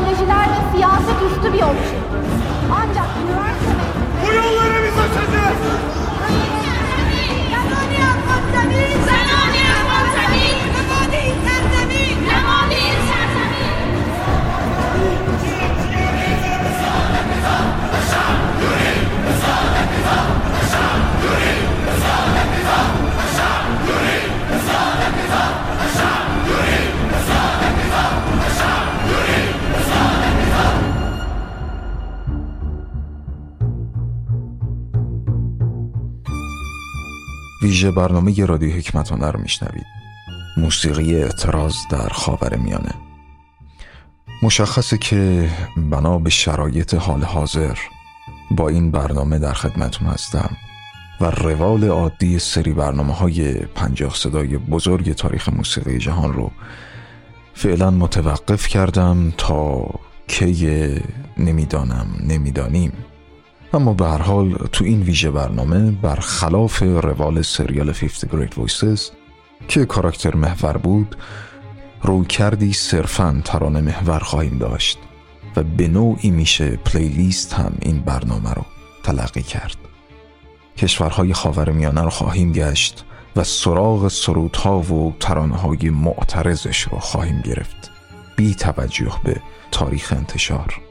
ideolojilerle siyaset üstü bir oluşumdur. Ancak üniversite... Bu yolları biz açacağız! ویژه برنامه رادیو حکمتانه رو میشنوید. موسیقی اعتراض در خاور میانه. مشخصه که بنا به شرایط حال حاضر با این برنامه در خدمتون هستم و روال عادی سری برنامه های پنجاه صدای بزرگ تاریخ موسیقی جهان رو فعلا متوقف کردم تا کی نمی‌دانم نمی‌دانیم. اما به هر حال تو این ویژه برنامه برخلاف روال سریال 50 Great Voices که کاراکتر محور بود رو کردی صرفا ترانه محور خواهیم داشت و به نوعی میشه پلیلیست هم این برنامه رو تلقی کرد. کشورهای خاورمیانه رو خواهیم گشت و سراغ سرودها و ترانه های معترضش رو خواهیم گرفت. بی توجه به تاریخ انتشار.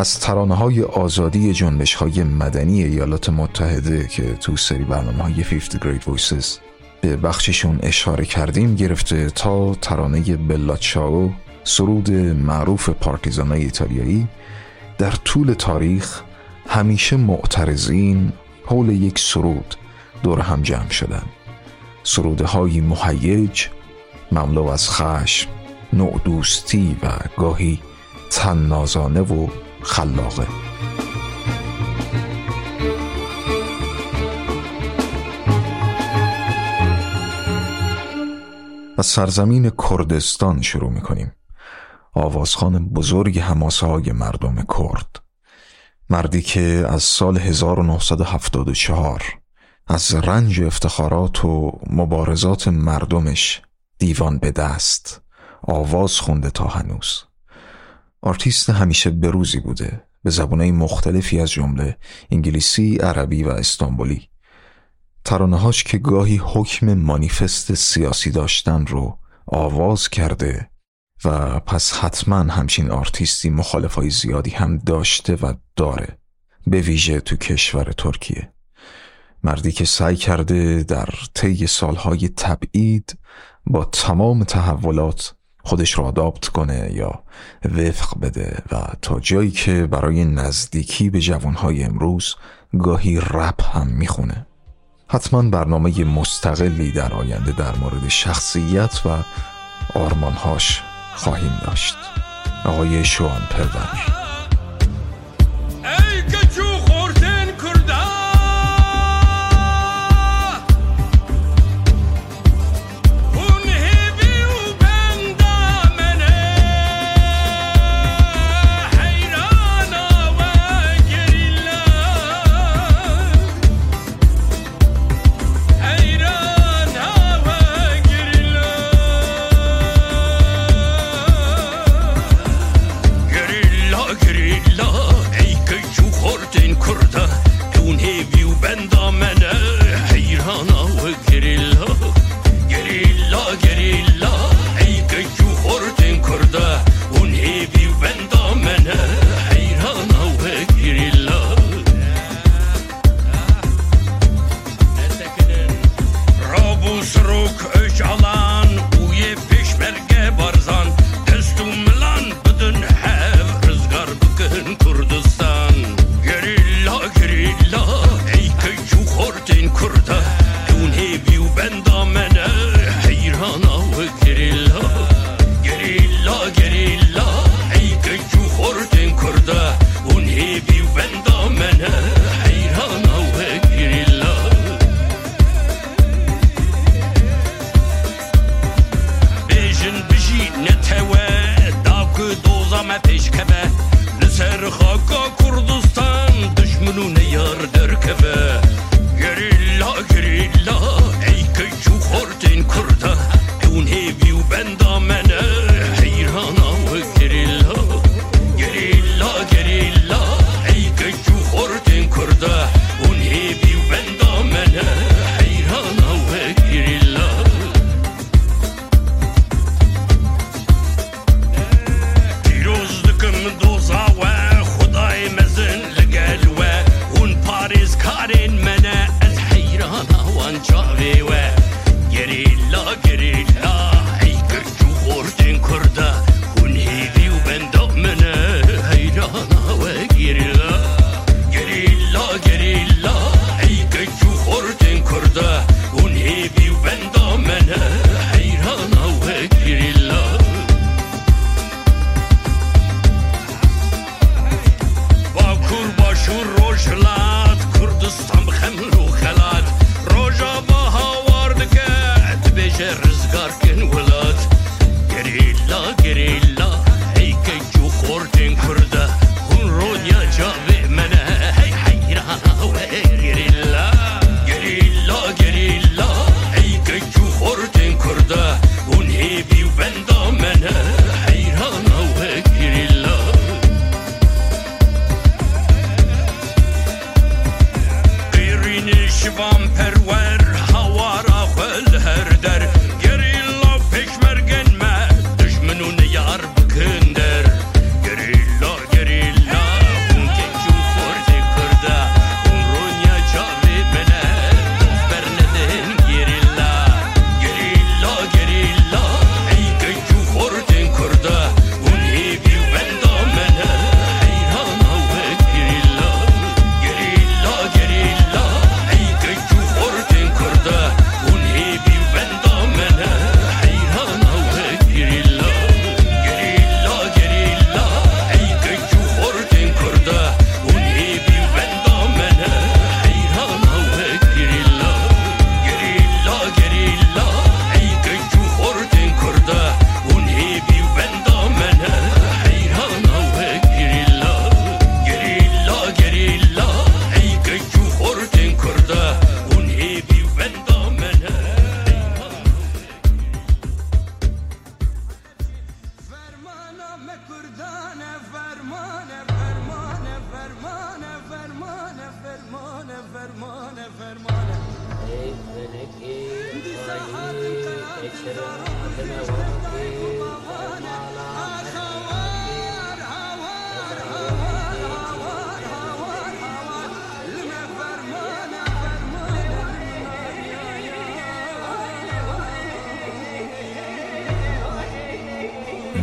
از ترانه های آزادی جنبش های مدنی ایالات متحده که تو سری برنامه های 50 Great Voices به بخششون اشاره کردیم گرفته تا ترانه بلاچاو سرود معروف پارتیزان ایتالیایی. در طول تاریخ همیشه معترضین حول یک سرود دور هم جمع شدن. سروده های مهیج مملو از خشم نوع دوستی و گاهی تنازانه و خلاقه. از سرزمین کردستان شروع می‌کنیم. آوازخان بزرگ هماسه های مردم کرد. مردی که از سال 1974 از رنج افتخارات و مبارزات مردمش دیوان به دست آواز خونده تا هنوز. آرتیست همیشه بروزی بوده به زبان‌های مختلفی از جمله انگلیسی، عربی و استانبولی. ترانه‌هاش که گاهی حکم مانیفست سیاسی داشتن رو آواز کرده و پس حتما همچین آرتیستی مخالفای زیادی هم داشته و داره به ویژه تو کشور ترکیه. مردی که سعی کرده در طی سالهای تبعید با تمام تحولات خودش رو آداپت کنه یا وفق بده. و تا جایی که برای نزدیکی به جوانهای امروز گاهی رپ هم می‌خونه. حتما برنامه مستقلی در آینده در مورد شخصیت و آرمانهاش خواهیم داشت. آقای شوان پرور.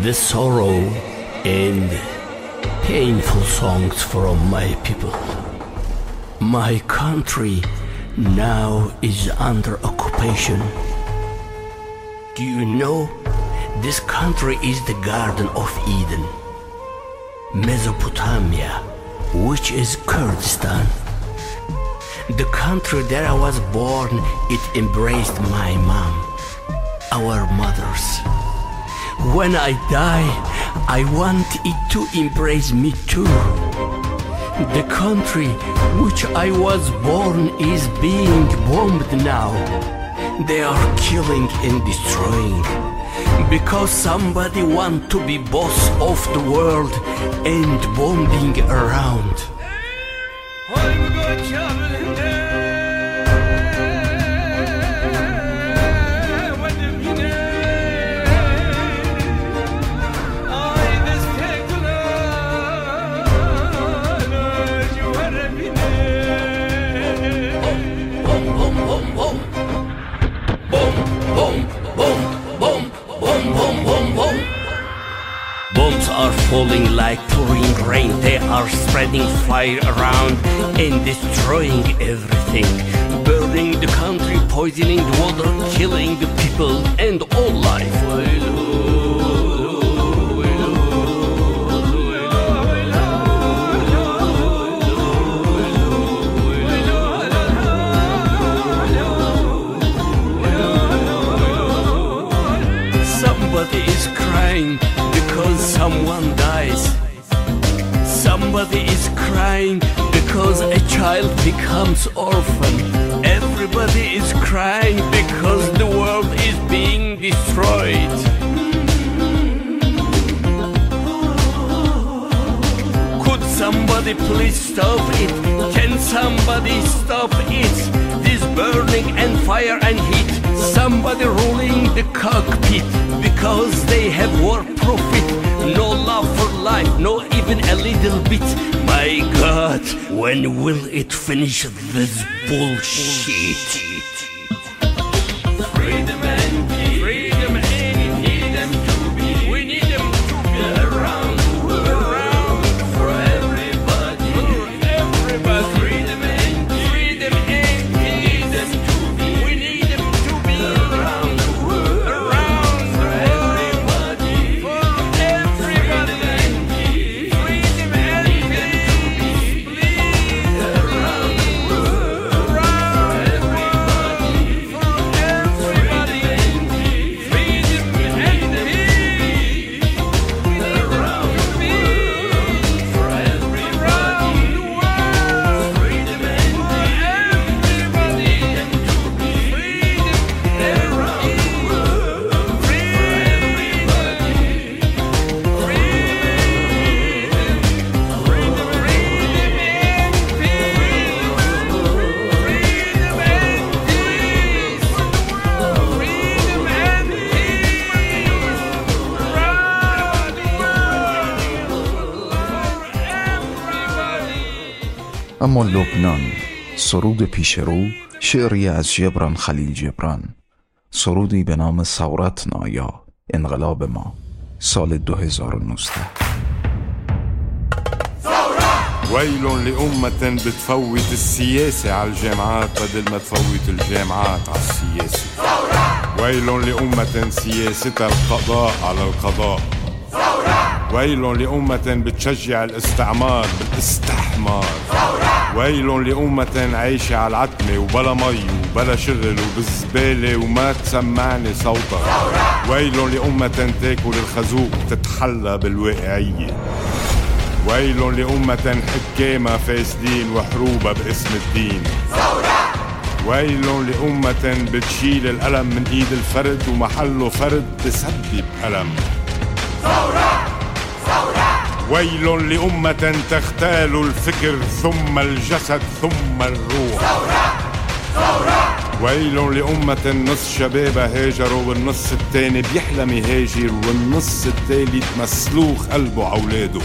The sorrow and painful songs from my people. My country now is under occupation. Do you know this country is the Garden of Eden, Mesopotamia, which is Kurdistan. The country that I was born, it embraced my mom, our mothers. When I die, I want it to embrace me too. The country which I was born is being bombed now. They are killing and destroying because somebody want to be boss of the world and bombing around. Are falling like pouring rain. They are spreading fire around and destroying everything. Burning the country, poisoning the water, killing the people and all life. Please stop it? Can somebody stop it? This burning and fire and heat. Somebody ruling the cockpit because they have war profit. No love for life, no even a little bit. My God, when will it finish this bullshit? أما لبنان سرود پیش رو شعری از جبران خلیل جبران. سرودی به نام سورت نایا انقلاب ما سال 2019 ويل لأمة بتفوت السياسة على الجامعات بدل ما تفوت الجامعات على السياسة ويل لأمة سياستها القضاء على القضاء. ويل لأمة بتشجع الاستعمار بالاستحمار. ويل لأمة عايشة على العتمة وبلا مي وبلا شغل وبالزبالة وما تسمعني صوتها. ويل لأمة تاكل الخازوق وتتحلى بالواقعية. ويل لأمة حكامة فاسدين وحروبة باسم الدين. ويل لأمة بتشيل الألم من إيد الفرد ومحله فرد تسبب ألم. ويل لأمة تختال الفكر ثم الجسد ثم الروح. ويل لأمة نص شبابها هاجروا والنص التاني بيحلم يهاجر والنص التالت مسلوخ قلبه عولاده.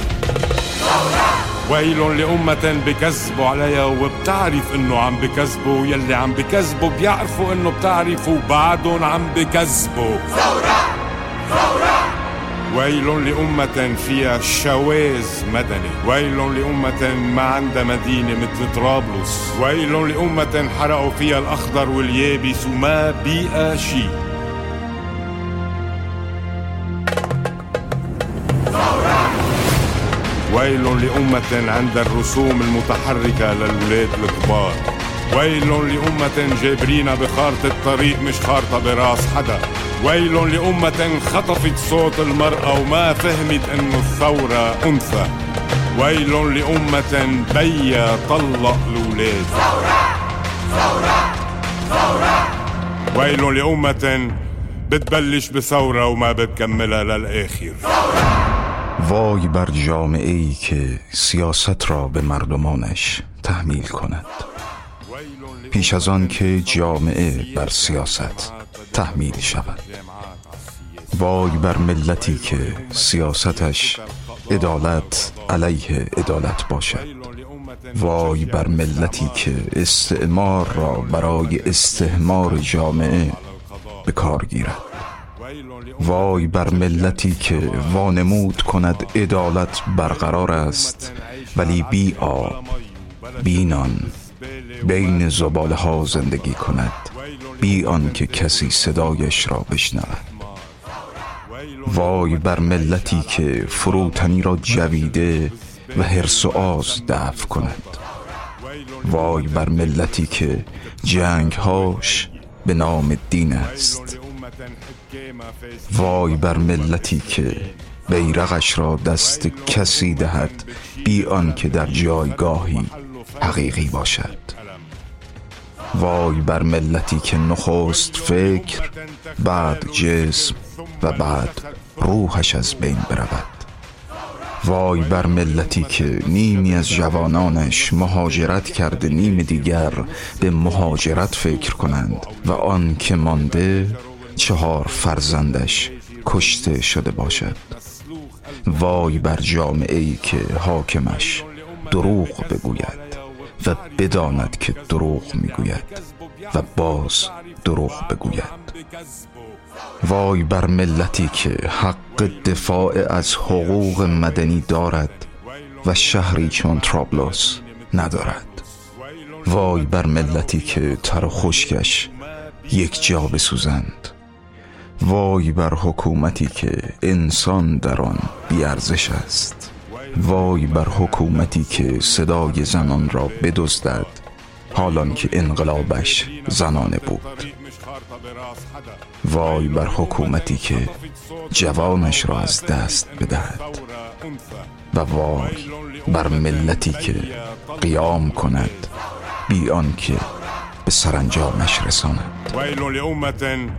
ويل لأمة بكذبوا عليها وبتعرف إنه عم بكذبوا يلي عم بكذبوا بيعرفوا إنه بتعرفوا بعدهم عم بكذبوا ثورة ثورة ويل لأمة فيها شواذ مدني. ويل لأمة ما عندها مدينة مثل طرابلس. ويل لأمة حرقوا فيها الأخضر واليابس وما بيئة شي. ويل لأمة عندها الرسوم المتحركة للولاد الكبار. ويل لأمة جابرينا بخارطة الطريق مش خارطة براس حدا. ويل لأمة خطفت صوت المرأة وما فهمت انه الثورة أنثى. ويل لأمة بيا طلق الولاد ثورة ثورة ثورة ويل لأمة بتبلش بثورة وما بتكملها للآخر. وای بر جامعه ای که سیاست را به مردمانش تحمیل کند. پیش از آن که جامعه بر سیاست تحمیل شود. وای بر ملتی که سیاستش عدالت علیه عدالت باشد. وای بر ملتی که استعمار را برای استهمار جامعه به کار گیرد. وای بر ملتی که وانمود کند عدالت برقرار است ولی بی آب بی نان بین زباله ها زندگی کند. بی که کسی صدایش را بشنود. وای بر ملتی که فروتنی را جویده و حرس و آز دفع کند. وای بر ملتی که جنگهاش به نام دین است. وای بر ملتی که بیرقش را دست کسی دهد بی که در جایگاهی حقیقی باشد. وای بر ملتی که نخست فکر بعد جسم و بعد روحش از بین برود. وای بر ملتی که نیمی از جوانانش مهاجرت کرده نیم دیگر به مهاجرت فکر کنند و آن که مانده چهار فرزندش کشته شده باشد. وای بر جامعه ای که حاکمش دروغ بگوید. و بداند که دروغ می‌گوید و باز دروغ بگوید. وای بر ملتی که حق دفاع از حقوق مدنی دارد و شهری چون ترابلوس ندارد. وای بر ملتی که تر خشکش یک جا بسوزند. وای بر حکومتی که انسان در آن بیارزش است. وای بر حکومتی که صدای زنان را بدزدد حالان که انقلابش زنانه بود. وای بر حکومتی که جوانش را از دست بدهد. و وای بر ملتی که قیام کند بی که به سرانجامش رساند. ویل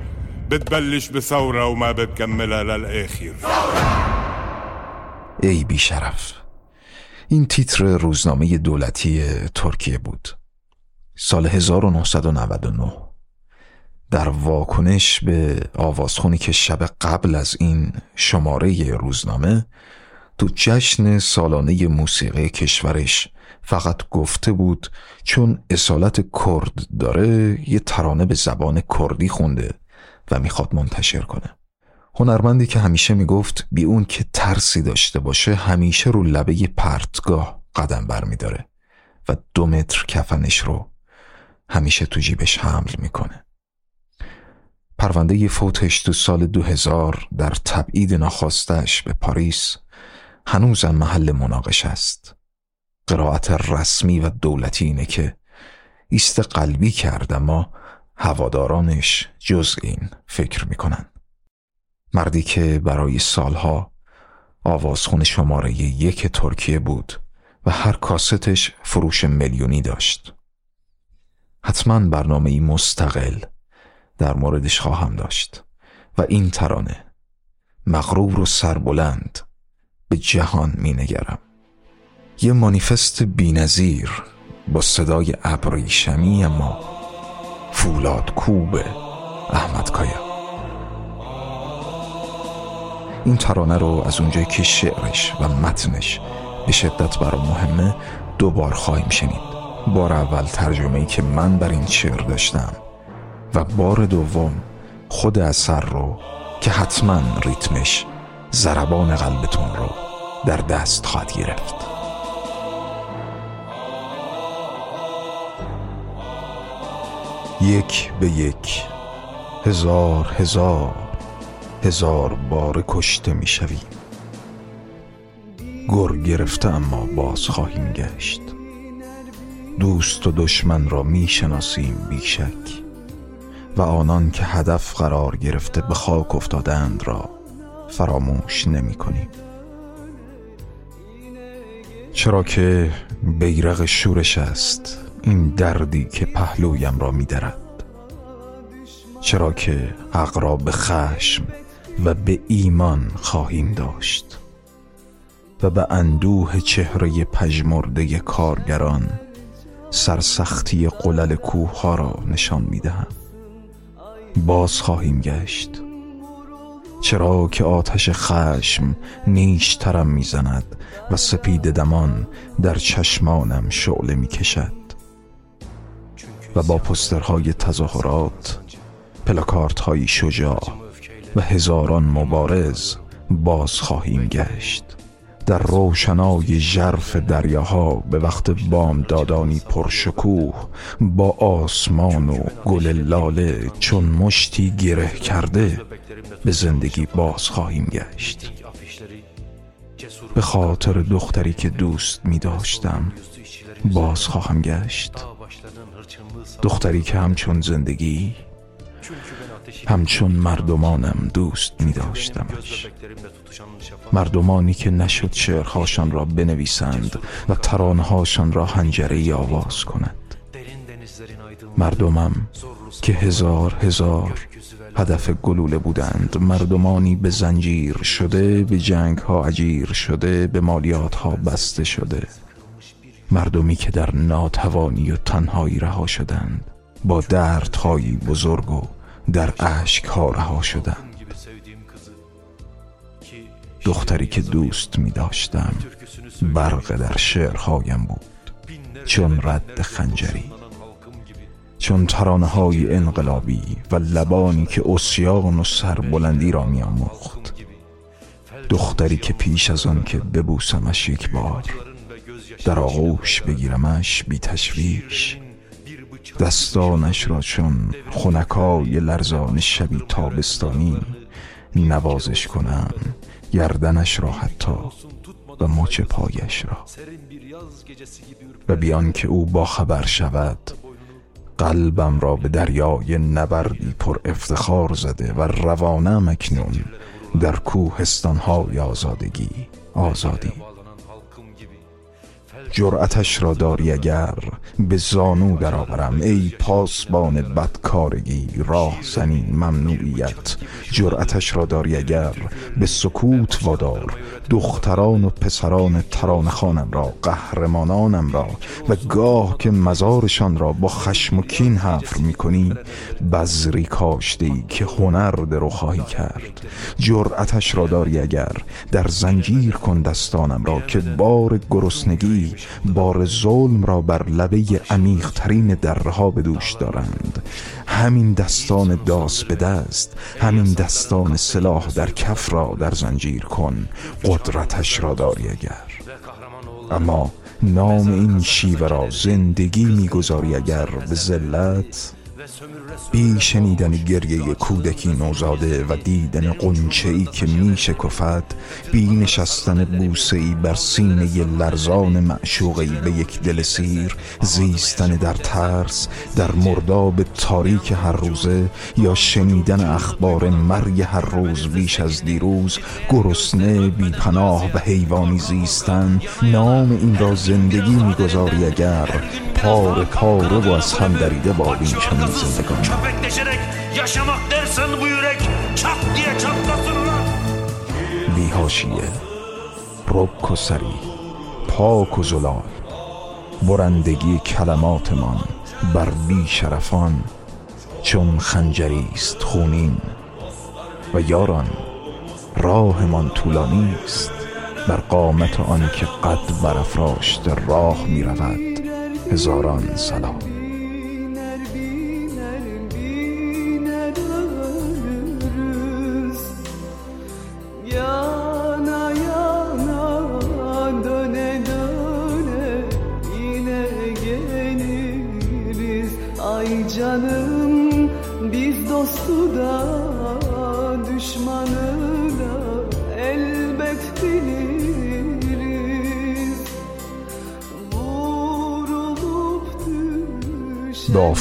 بتبلش بثورة وما بتكملها للآخر. ای بیشرف. این تیتر روزنامه دولتی ترکیه بود. سال 1999 در واکنش به آوازخونی که شب قبل از این شماره روزنامه تو جشن سالانه موسیقی کشورش فقط گفته بود چون اصالت کرد داره یه ترانه به زبان کردی خونده و می‌خواد منتشر کنه. هنرمندی که همیشه می‌گفت بی اون که ترسی داشته باشه همیشه رو لبه پرتگاه قدم بر میداره و دو متر کفنش رو همیشه تو جیبش حمل می‌کنه. پرونده فوتش تو سال 2000 در تبعید ناخواستش به پاریس هنوزم محل مناقش است. قرائت رسمی و دولتی اینه که ایست قلبی کرد اما هوادارانش جز این فکر می‌کنن. مردی که برای سالها آوازخون شماره یک ترکیه بود و هر کاستش فروش میلیونی داشت. حتما برنامه ای مستقل در موردش خواهم داشت و این ترانه مغرور و سربلند به جهان می نگرم یه مانیفست بینظیر با صدای ابریشمی اما فولاد کوب احمد کایا این ترانه رو از اونجایی که شعرش و متنش به شدت برام مهمه دوبار خواهیم شنید. بار اول ترجمه ای که من بر این شعر داشتم و بار دوم خود اثر رو که حتما ریتمش زربان قلبتون رو در دست خواهد گرفت. یک به یک هزار هزار. هزار بار کشته می شویم گر گرفته اما باز خواهیم گشت. دوست و دشمن را می شناسیم بیشک. و آنان که هدف قرار گرفته به خاک افتادند را فراموش نمی کنیم چرا که بیرق شورش است این دردی که پهلویم را می درد چرا که حق را به خشم و به ایمان خواهیم داشت و به اندوه چهره پژمرده کارگران سرسختی قلل کوه ها را نشان می دهم باز خواهیم گشت. چرا که آتش خشم نیشترم می‌زند و سپید دمان در چشمانم شعله می کشد و با پسترهای تظاهرات پلاکارت های شجاع و هزاران مبارز باز خواهیم گشت. در روشنای ژرف دریاها به وقت بام دادانی پرشکوه با آسمان و گل لاله چون مشتی گره کرده به زندگی باز خواهیم گشت. به خاطر دختری که دوست می داشتم باز خواهم گشت. دختری که همچون زندگی همچون مردمانم دوست می داشتمش مردمانی که نشد شعرهاشان را بنویسند و ترانهاشان را هنجره آواز کند. مردمم که هزار هزار هدف گلوله بودند مردمانی به زنجیر شده به جنگ ها عجیر شده به مالیات ها بسته شده. مردمی که در ناتوانی و تنهایی رها شدند با دردهایی بزرگ و در عشق ها رها شدم. دختری که دوست می داشتم برق در شعرهایم بود. چون رد خنجری چون ترانه های انقلابی و لبانی که اسیان و سربلندی را می آموخت. دختری که پیش از آن که ببوسمش یک بار در آغوش بگیرمش بی تشویش دستانش را چون خونکای لرزان شبی تابستانی نوازش کنم گردنش را حتی و مچ پایش را. و بیان که او با خبر شود قلبم را به دریای نبردی پر افتخار زده و روانه مکنون در کوهستانهای آزادگی آزادی. جرأتش را داری اگر به زانو درآورم ای پاسبان بدکارگی راه زنین ممنوعیت. جرأتش را داری اگر به سکوت وادار. دختران و پسران ترانه خانم را قهرمانانم را و گاه که مزارشان را با خشم و کین حفر می‌کنی بزری کاشته که هنر درو خواهی کرد. جرأتش را داری اگر در زنجیر کن دستانم را که بار گرسنگی بار ظلم را بر لبه عمیقترین درها به دوش دارند. همین دستان داس به دست همین دستان سلاح در کف را در زنجیر کن قدرتش را داری اگر. اما نام این شیوه را زندگی می‌گذاری اگر به ذلت بی شنیدن گریه کودکی نوزاده و دیدن قنچه ای که می شکفت بی نشستن بوسه ای بر سینه لرزان معشوقی به یک دل سیر زیستن در ترس در مرداب تاریک هر روزه یا شنیدن اخبار مرگ هر روز بیش از دیروز گرسنه بی پناه و حیوانی زیستن nam این را زندگی می‌گذاری اگر پار پاره و از هم دریده با این چنین زندگان Köpekleşerek yaşamak dersen bu yürek çat diye çatlasın lan. بی حاشیه رک و سری پاک و برندگی کلماتمان بر بی شرفان چون خنجری است خونین و یاران راهمان طولانی است بر قامت آن که قد برافراشت راه می رود هزاران سلام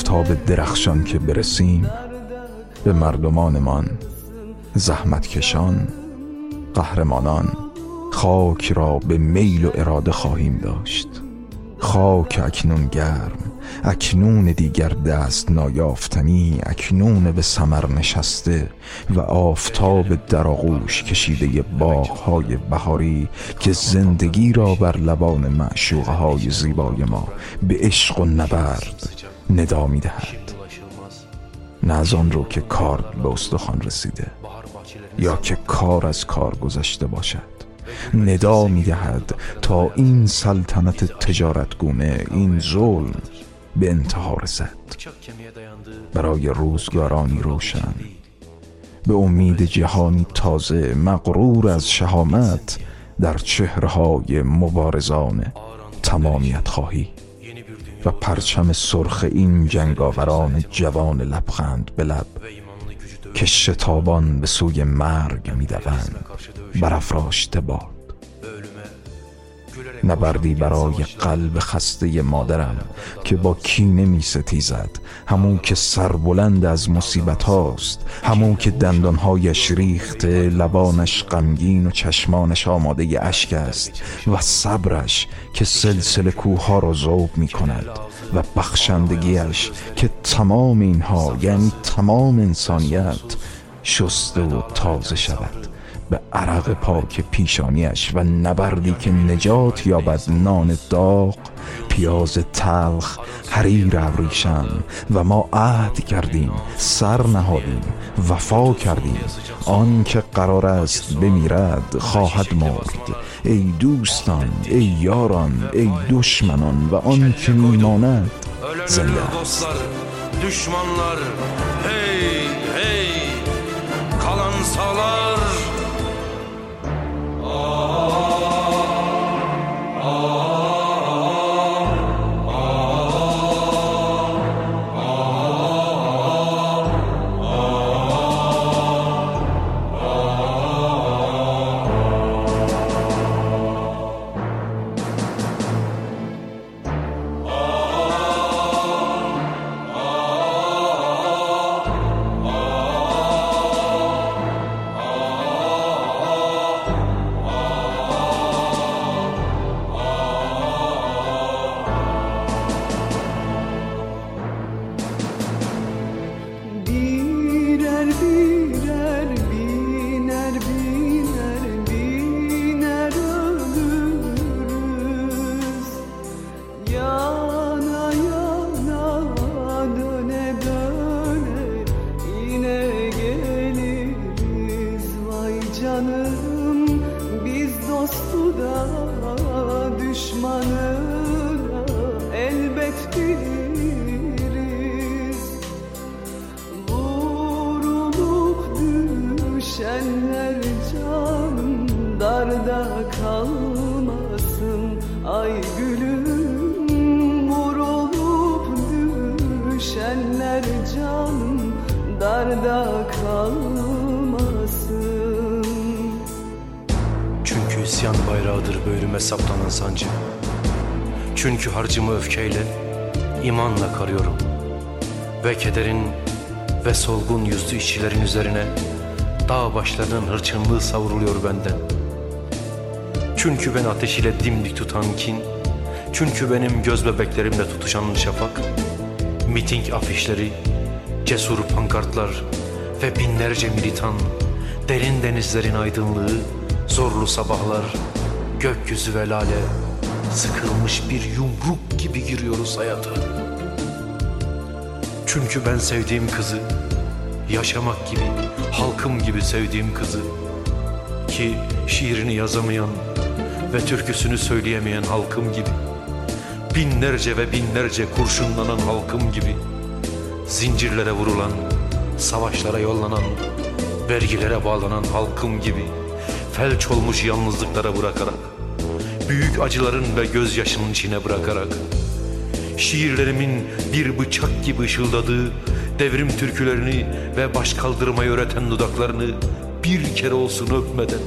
آفتاب درخشان که برسیم به مردمانمان زحمتکشان قهرمانان خاک را به میل و اراده خواهیم داشت. خاک اکنون گرم اکنون دیگر دست نایافتنی اکنون به سمر نشسته و آفتاب در آغوش کشیده باغهای بهاری که زندگی را بر لبان معشوقه های زیبای ما به عشق و نبرد ندا می دهد نه از آن رو که کار به استخوان رسیده یا که کار از کار گذشته باشد. ندا می دهد تا این سلطنت تجارتگونه این ظلم به انتها رسد. برای روزگارانی روشن به امید جهانی تازه مغرور از شهامت در چهرهای مبارزان تمامیت خواهی. و پرچم سرخ این جنگاوران جوان لبخند به لب که شتابان به سوی مرگ می‌دوند برافراشته باد. نبردی برای قلب خسته مادرم که با کینه می ستیزد. همون که سربلند از مصیبت هاست. همون که دندانهایش ریخته لبانش غمگین و چشمانش آماده اشک است. و صبرش که سلسله کوه را ذوب می کند. و بخشندگیش که تمام اینها یعنی تمام انسانیت شسته و تازه شود. به عرق پاک پیشانیش و نبردی که نجات یابد نان داغ پیاز تلخ حریر ابریشم و ما عهد کردیم سر نهادیم وفا کردیم. آن که قرار است بمیرد خواهد مرد. ای دوستان ای یاران ای دشمنان و آن که میماند زنده است. Öfkeyle, imanla karıyorum. Ve kederin ve solgun yüzlü işçilerin üzerine Dağ başlarının hırçınlığı savruluyor benden. Çünkü ben ateş ile dimdik tutan kin Çünkü benim göz bebeklerimle tutuşan şafak Miting afişleri, cesur pankartlar ve binlerce militan Derin denizlerin aydınlığı, zorlu sabahlar Gökyüzü ve lale Sıkılmış bir yumruk gibi giriyoruz hayata. Çünkü ben sevdiğim kızı Yaşamak gibi, halkım gibi sevdiğim kızı Ki şiirini yazamayan ve türküsünü söyleyemeyen halkım gibi Binlerce ve binlerce kurşunlanan halkım gibi Zincirlere vurulan, savaşlara yollanan Vergilere bağlanan halkım gibi Felç olmuş yalnızlıklara bırakarak Büyük acıların ve gözyaşının içine bırakarak Şiirlerimin bir bıçak gibi ışıldadığı Devrim türkülerini ve baş kaldırmayı öğreten dudaklarını Bir kere olsun öpmeden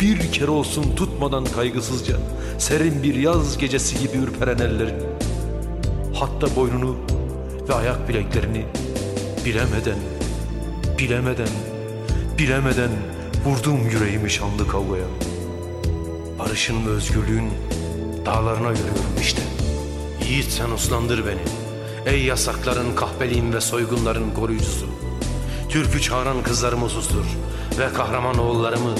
Bir kere olsun tutmadan kaygısızca Serin bir yaz gecesi gibi ürperen ellerini Hatta boynunu ve ayak bileklerini Bilemeden, bilemeden, bilemeden Vurdum yüreğimi şanlı kavgaya Barışın ve özgürlüğün dağlarına yürüyorum işte. Yiğit sen uslandır beni. Ey yasakların, kahpeliğin ve soygunların koruyucusu. Türkü çağıran kızlarımı sustur Ve kahraman oğullarımı.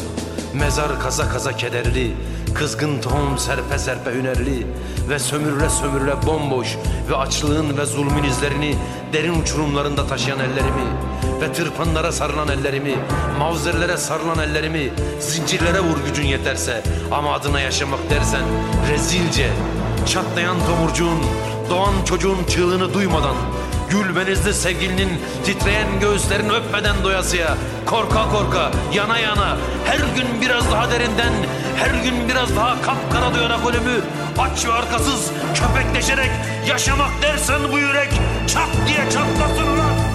Mezar kaza kaza kederli Kızgın tohum serpe serpe hünerli Ve sömürle sömürle bomboş Ve açlığın ve zulmün izlerini Derin uçurumlarında taşıyan ellerimi Ve tırpanlara sarılan ellerimi Mavzerlere sarılan ellerimi Zincirlere vur gücün yeterse. Ama adına yaşamak dersen Rezilce Çatlayan tomurcuğun Doğan çocuğun çığlığını duymadan Gül benizli sevgilinin titreyen göğüslerini öpmeden doyasıya Korka korka, yana yana, her gün biraz daha derinden Her gün biraz daha kapkara duyarak ölümü Aç ve arkasız köpekleşerek yaşamak dersen bu yürek Çat diye çatlasın ulan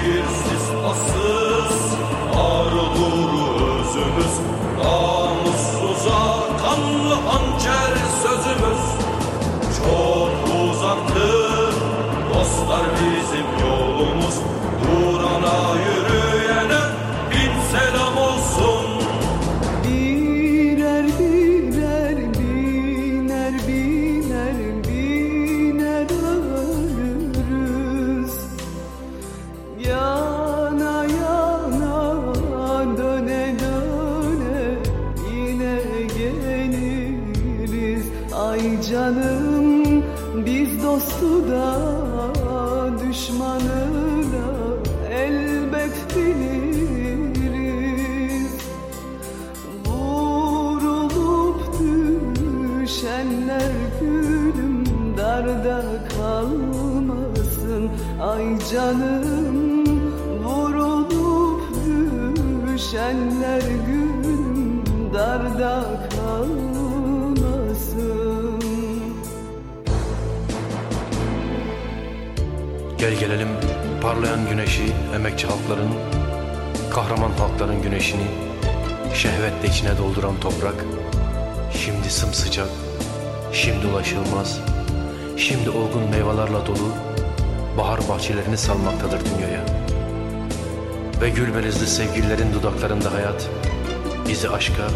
Kirsiz tatsız ağrıdır özümüz. Namussuza kanlı hançer sözümüz. Çok uzaktı dostlar bizim gelelim parlayan güneşi emekçi halkların, kahraman halkların güneşini şehvetle içine dolduran toprak şimdi sımsıcak, şimdi ulaşılmaz, şimdi olgun meyvelerle dolu bahar bahçelerini salmaktadır dünyaya. Ve gül benizli sevgililerin dudaklarında hayat bizi aşka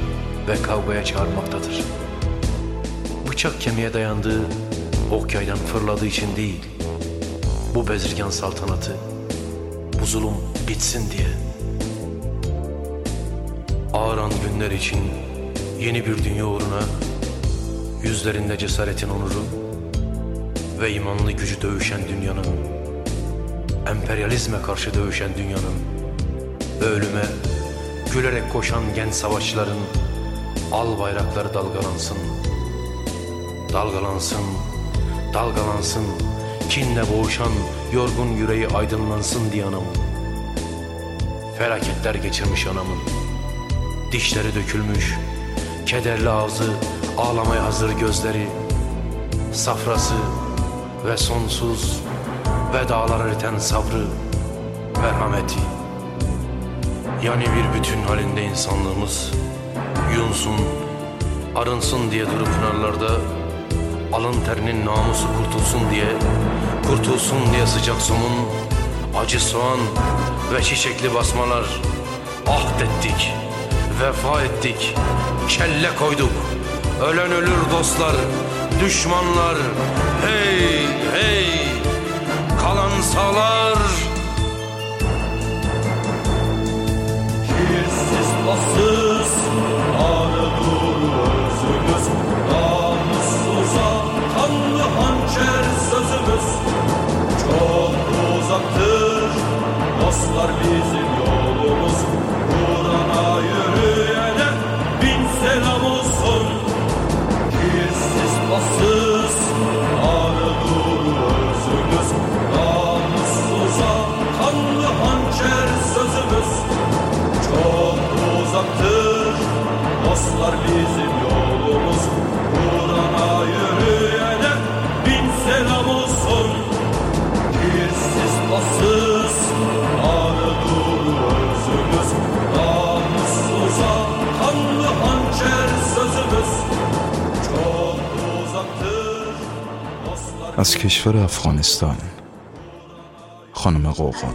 ve kavgaya çağırmaktadır. Bıçak kemiğe dayandığı ok yaydan fırladığı için değil, bu bezirgan saltanatı, bu zulüm bitsin diye. Ağıran günler için yeni bir dünya uğruna, yüzlerinde cesaretin onuru ve imanlı gücü dövüşen dünyanın, emperyalizme karşı dövüşen dünyanın ölüme gülerek koşan genç savaşçıların al bayrakları dalgalansın. Dalgalansın, dalgalansın, kinle boğuşan yorgun yüreği aydınlansın diyanım. Felaketler geçirmiş anamın Dişleri dökülmüş Kederli ağzı Ağlamaya hazır gözleri Safrası Ve sonsuz Vedalar eriten sabrı Merhameti Yani bir bütün halinde insanlığımız Yunsun Arınsın diye durup pınarlarda Alın terinin namusu kurtulsun diye Kurtulsun diye sıcak somun Acı soğan ve çiçekli basmalar. Ahd ettik Vefa ettik Kelle koyduk. Ölen ölür dostlar Düşmanlar. Hey hey Kalan sağlar کشور افغانستان. خانم قوقا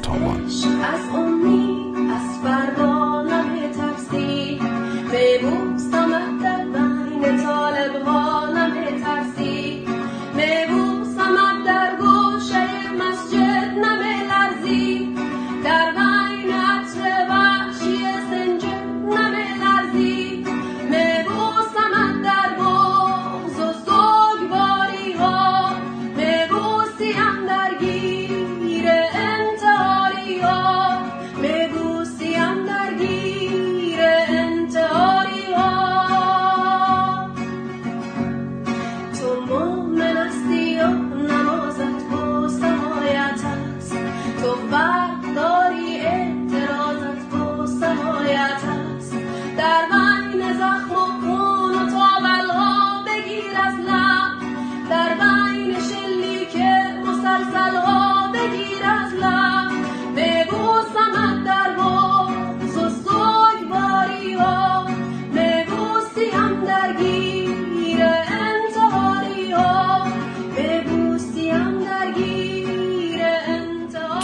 تو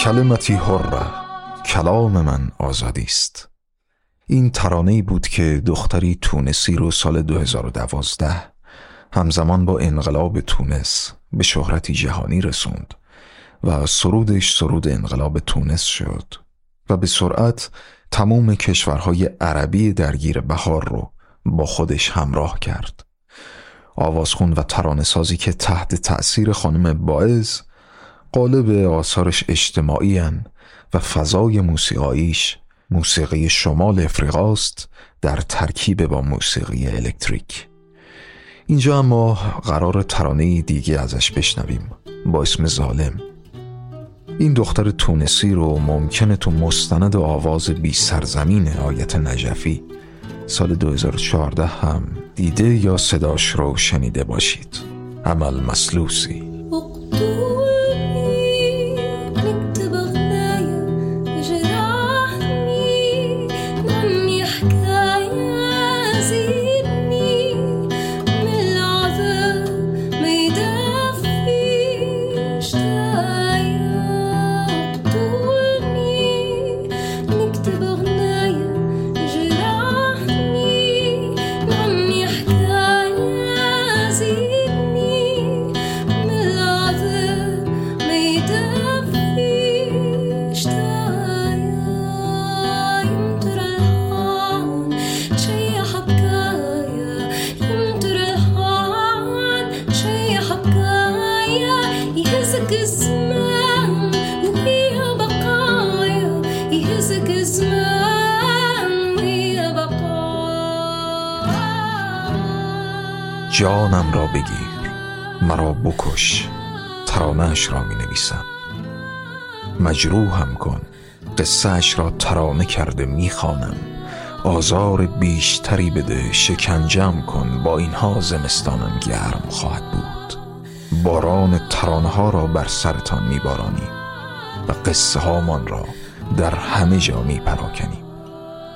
کلمتی حره کلام من آزادی است. این ترانه بود که دختری تونسی رو سال 2012 همزمان با انقلاب تونس به شهرتی جهانی رسوند و سرودش سرود انقلاب تونس شد و به سرعت تمام کشورهای عربی درگیر بهار رو با خودش همراه کرد. آوازخون و ترانه سازی که تحت تأثیر خانم باعث قالب آثارش اجتماعی هن و فضای موسیقاییش موسیقی شمال افریقاست در ترکیب با موسیقی الکتریک. اینجا اما قرار ترانه دیگه ازش بشنویم با اسم ظالم. این دختر تونسی رو ممکنه تو مستند آواز بی سرزمین آیت نجفی سال 2014 هم دیده یا صداش رو شنیده باشید. عمل مسلوسی. مجروحم کن. قصهش را ترانه کرده می‌خوانم. آزار بیشتری بده شکنجم کن. با اینها زمستانم گرم خواهد بود. باران ترانه ها را بر سرتان میبارانیم و قصه هامان را در همه جا میپراکنیم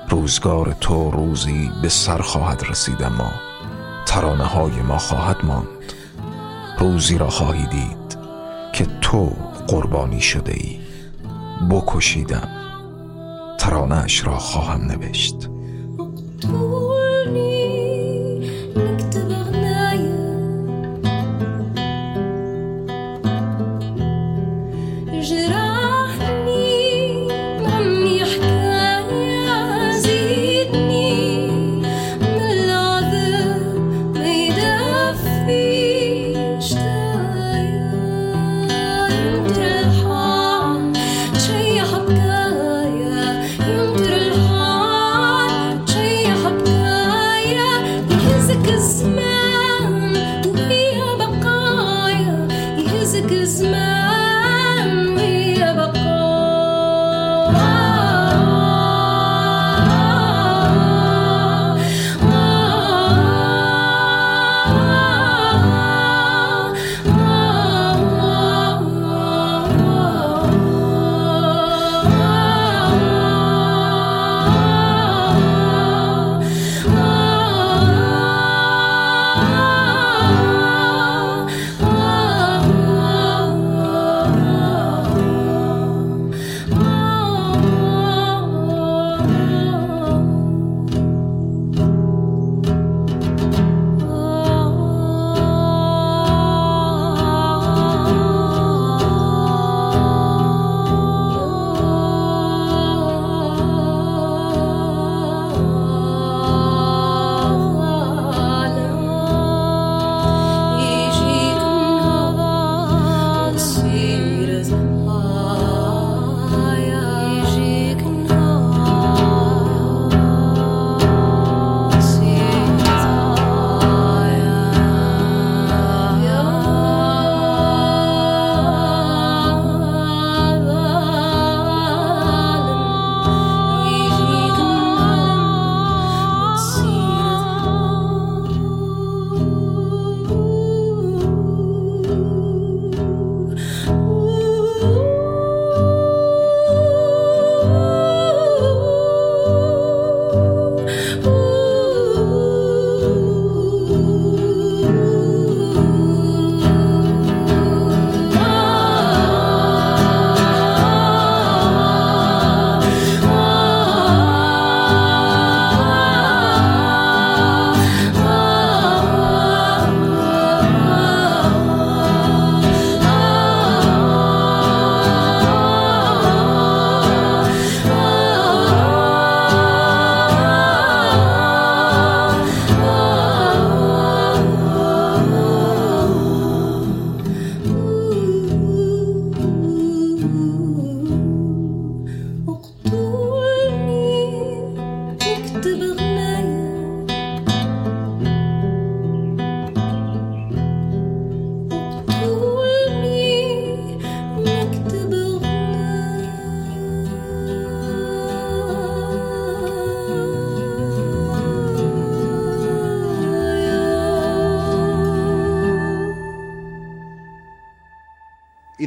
روزگار تو روزی به سر خواهد رسید اما ترانه های ما خواهد ماند. روزی را خواهی دید که تو قربانی شده ای بکشیدم. ترانهش را خواهم نوشت.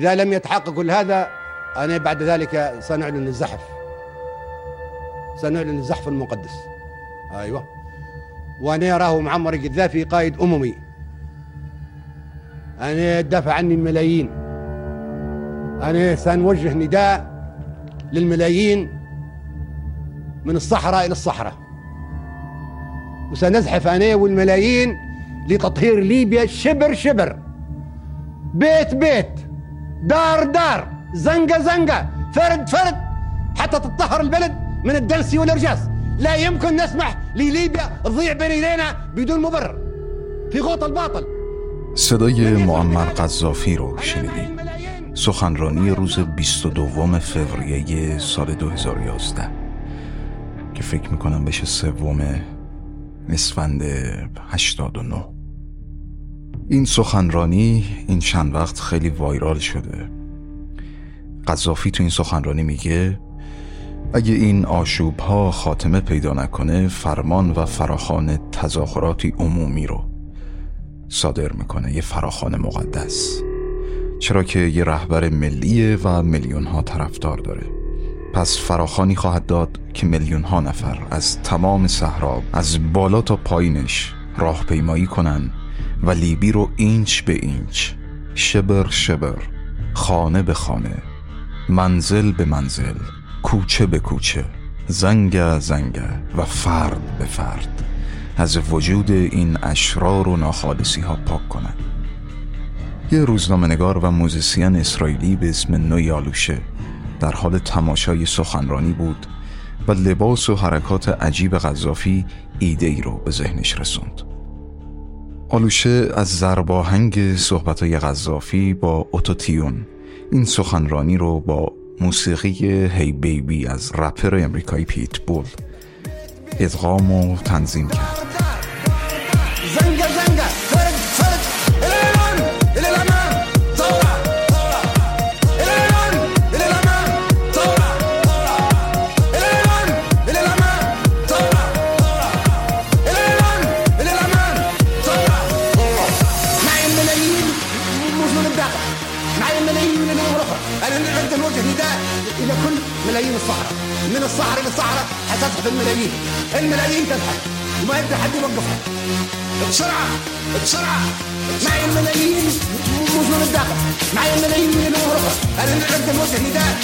إذا لم يتحقق كل هذا أنا بعد ذلك سنعلن الزحف. سنعلن الزحف المقدس. أيوة. وأنا يراه معمر القذافي قائد أممي. أنا دافع عني الملايين. أنا سنوجه نداء للملايين من الصحراء إلى الصحراء. وسنزحف أنا والملايين لتطهير ليبيا شبر شبر. بيت بيت. دار دار. زنقة زنقة فرد فرد. حتى تطهر البلد من الدنس والإرجاس لا يمكن نسمح لليبيا تضيع بين ايدينا بدون مبرر. في غوط الباطل. صدای معمر قذافی رو شنیدیم سخنرانی روز 22 فوریه سال 2011 که فکر می‌کنم بشه سوم اسفند 89 این سخنرانی این چند وقت خیلی وایرال شده. قذافی تو این سخنرانی میگه اگه این آشوب ها خاتمه پیدا نکنه فرمان و فراخان تظاهراتی عمومی رو صادر می‌کنه یه فراخان مقدس. چرا که یه رهبر ملیه و میلیون ها طرفدار داره. پس فراخوانی خواهد داد که میلیون ها نفر از تمام صحرا از بالا تا پایینش راهپیمایی کنن و لیبی رو اینچ به اینچ شبر شبر خانه به خانه منزل به منزل کوچه به کوچه زنقة زنقة و فرد به فرد. از وجود این اشرار و ناخالصی ها پاک کنند یه روزنامه نگار و موزیسین اسرائیلی به اسم نوی آلوشه در حال تماشای سخنرانی بود و لباس و حرکات عجیب غذافی ایده ای رو به ذهنش رسوند. آلوشه از زرباهنگ صحبتهای غذافی با اوتوتیون این سخنرانی رو با موسیقی هی بیبی از رپر امریکایی پیت بول ادغام و تنظیم کرد. الملايين. الملايين تذهب وما يقدر حد يوقفها بسرعة بسرعة. معي الملايين من الداخل. معي الملايين من الأخرى أنا نعد نوجه نداء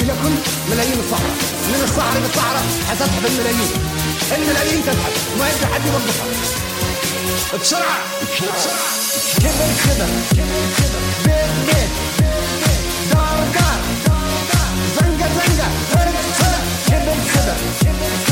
إلى كل ملايين الصحراء. من الصحراء إلى الصحراء حتسحب الملايين تذهب وما يقدر حد يوقفها بسرعة بسرعة. كبر كبر بيت بيت دار دار زنقة زنقة فرق فرق كبر كبر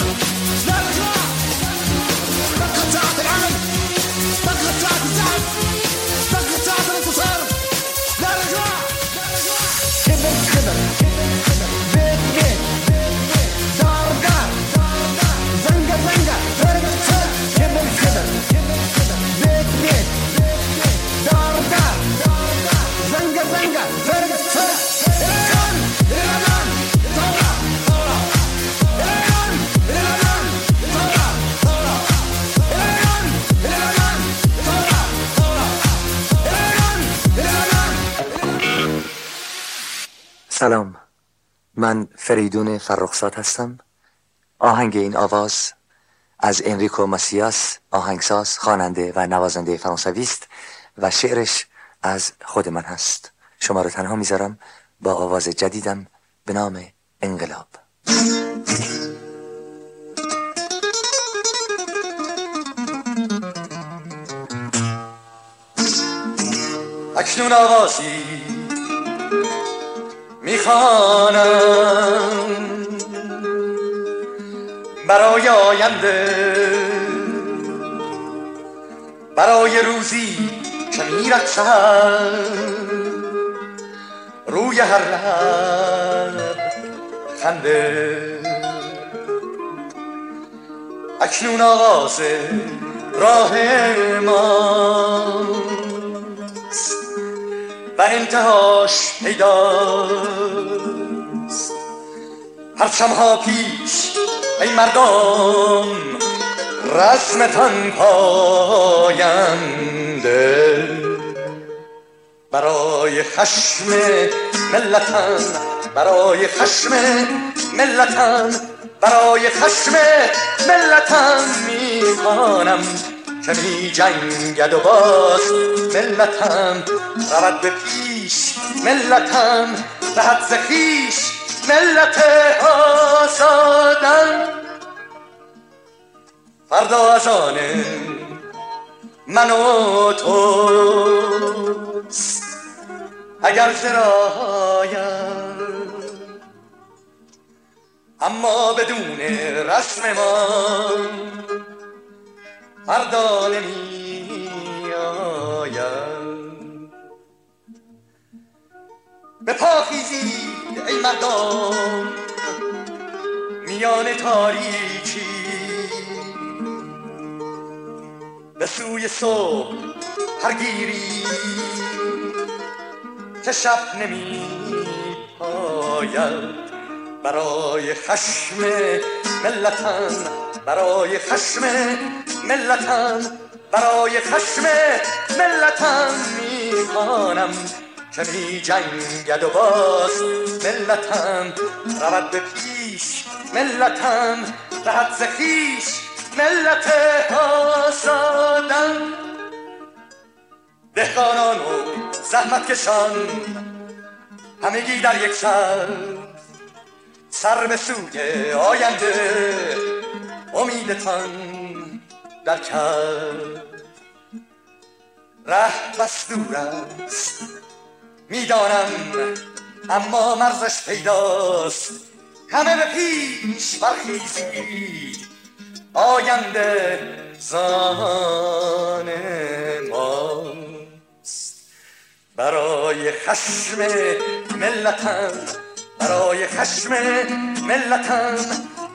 من فریدون فرخزاد هستم. آهنگ این آواز از انریکو ماسیاس آهنگساز خواننده و نوازنده فرانسوی است و شعرش از خود من هست. شما رو تنها می‌ذارم. با آواز جدیدم به نام انقلاب. اکنون آوازی می‌خوانم. برای آینده. برای روزی که میرقصم روی هر لب خنده. اکنون آغاز راه ماست انتهاش پیداست. پرچمها پیش ای مردم رسمتان پاینده. برای خشم ملتن برای خشم ملتن برای خشم ملتن می‌خوانم. که می جنگد و باز ملتم. رود به پیش ملتم. به حد خویش ملت آزادم. فردا از آن من و توست. اگر زرایم اما بدون رسم ما فردا نمی آیم به پا خیزید ای مردم میان تاریکی به سوی صبح هرگیری که شب نمی پاید برای خشم ملتن برای خشم ملتن برای خشم ملتن می‌خوانم. که می جنگد و باز ملتم رود به پیش ملتم رهد ز خویش ملت آزادم دهقانان و زحمت کشان همگی در یک سر سر به سوی آینده امیدتان در کر ره بس دور است. می‌دانم اما مرزش پیداست. همه به پیش برخیزید. آینده زان ماست. برای خشم ملتم برای خشم ملتم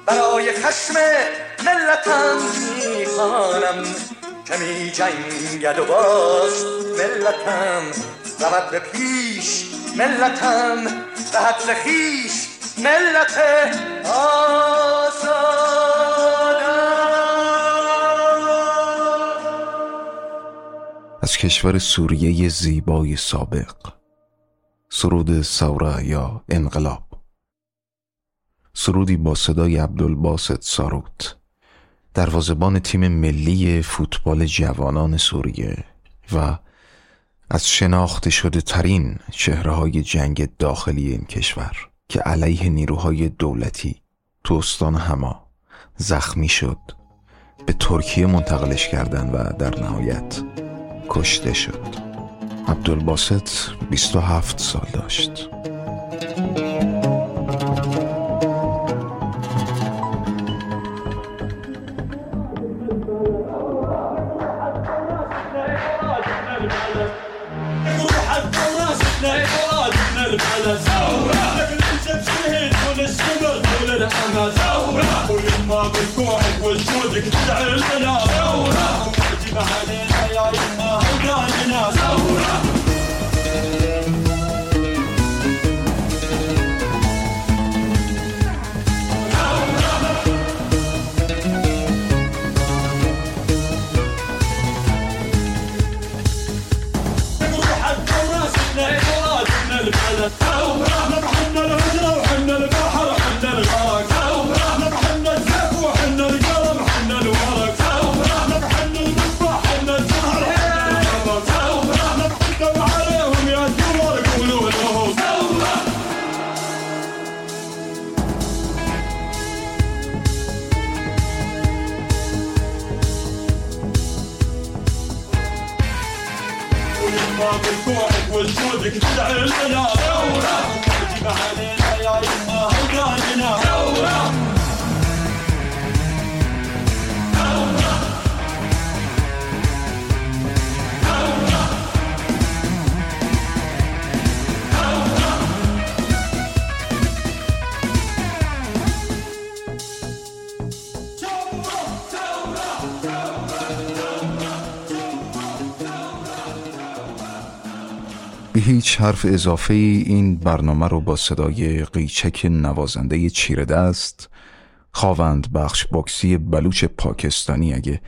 برای خشم ملتم می‌خوانم. که می جنگد و باز ملتم. رود به پیش ملتم. رهد ز خویش ملت از کشور سوریه زیبای سابق. سرود سوره یا انقلاب. سرودی با صدای عبدالباسط ساروت. دروازبان تیم ملی فوتبال جوانان سوریه و از شناخته شده ترین چهره های جنگ داخلی این کشور که علیه نیروهای دولتی تو استان هما زخمی شد به ترکیه منتقلش کردن و در نهایت کشته شد. عبدالباسط 27 سال داشت. به هیچ حرف اضافه ای این برنامه رو با صدای قیچک نوازنده چیره دست خواوند بخش باکسی بلوچ پاکستانی اگه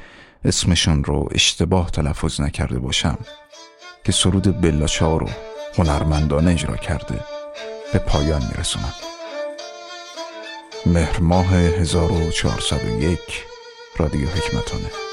اسمشون رو اشتباه تلفظ نکرده باشم که سرود بلاچار رو هنرمندانه اجرا کرده به پایان میرسونم. مهر ماه 1401 رادیو حکمتانه.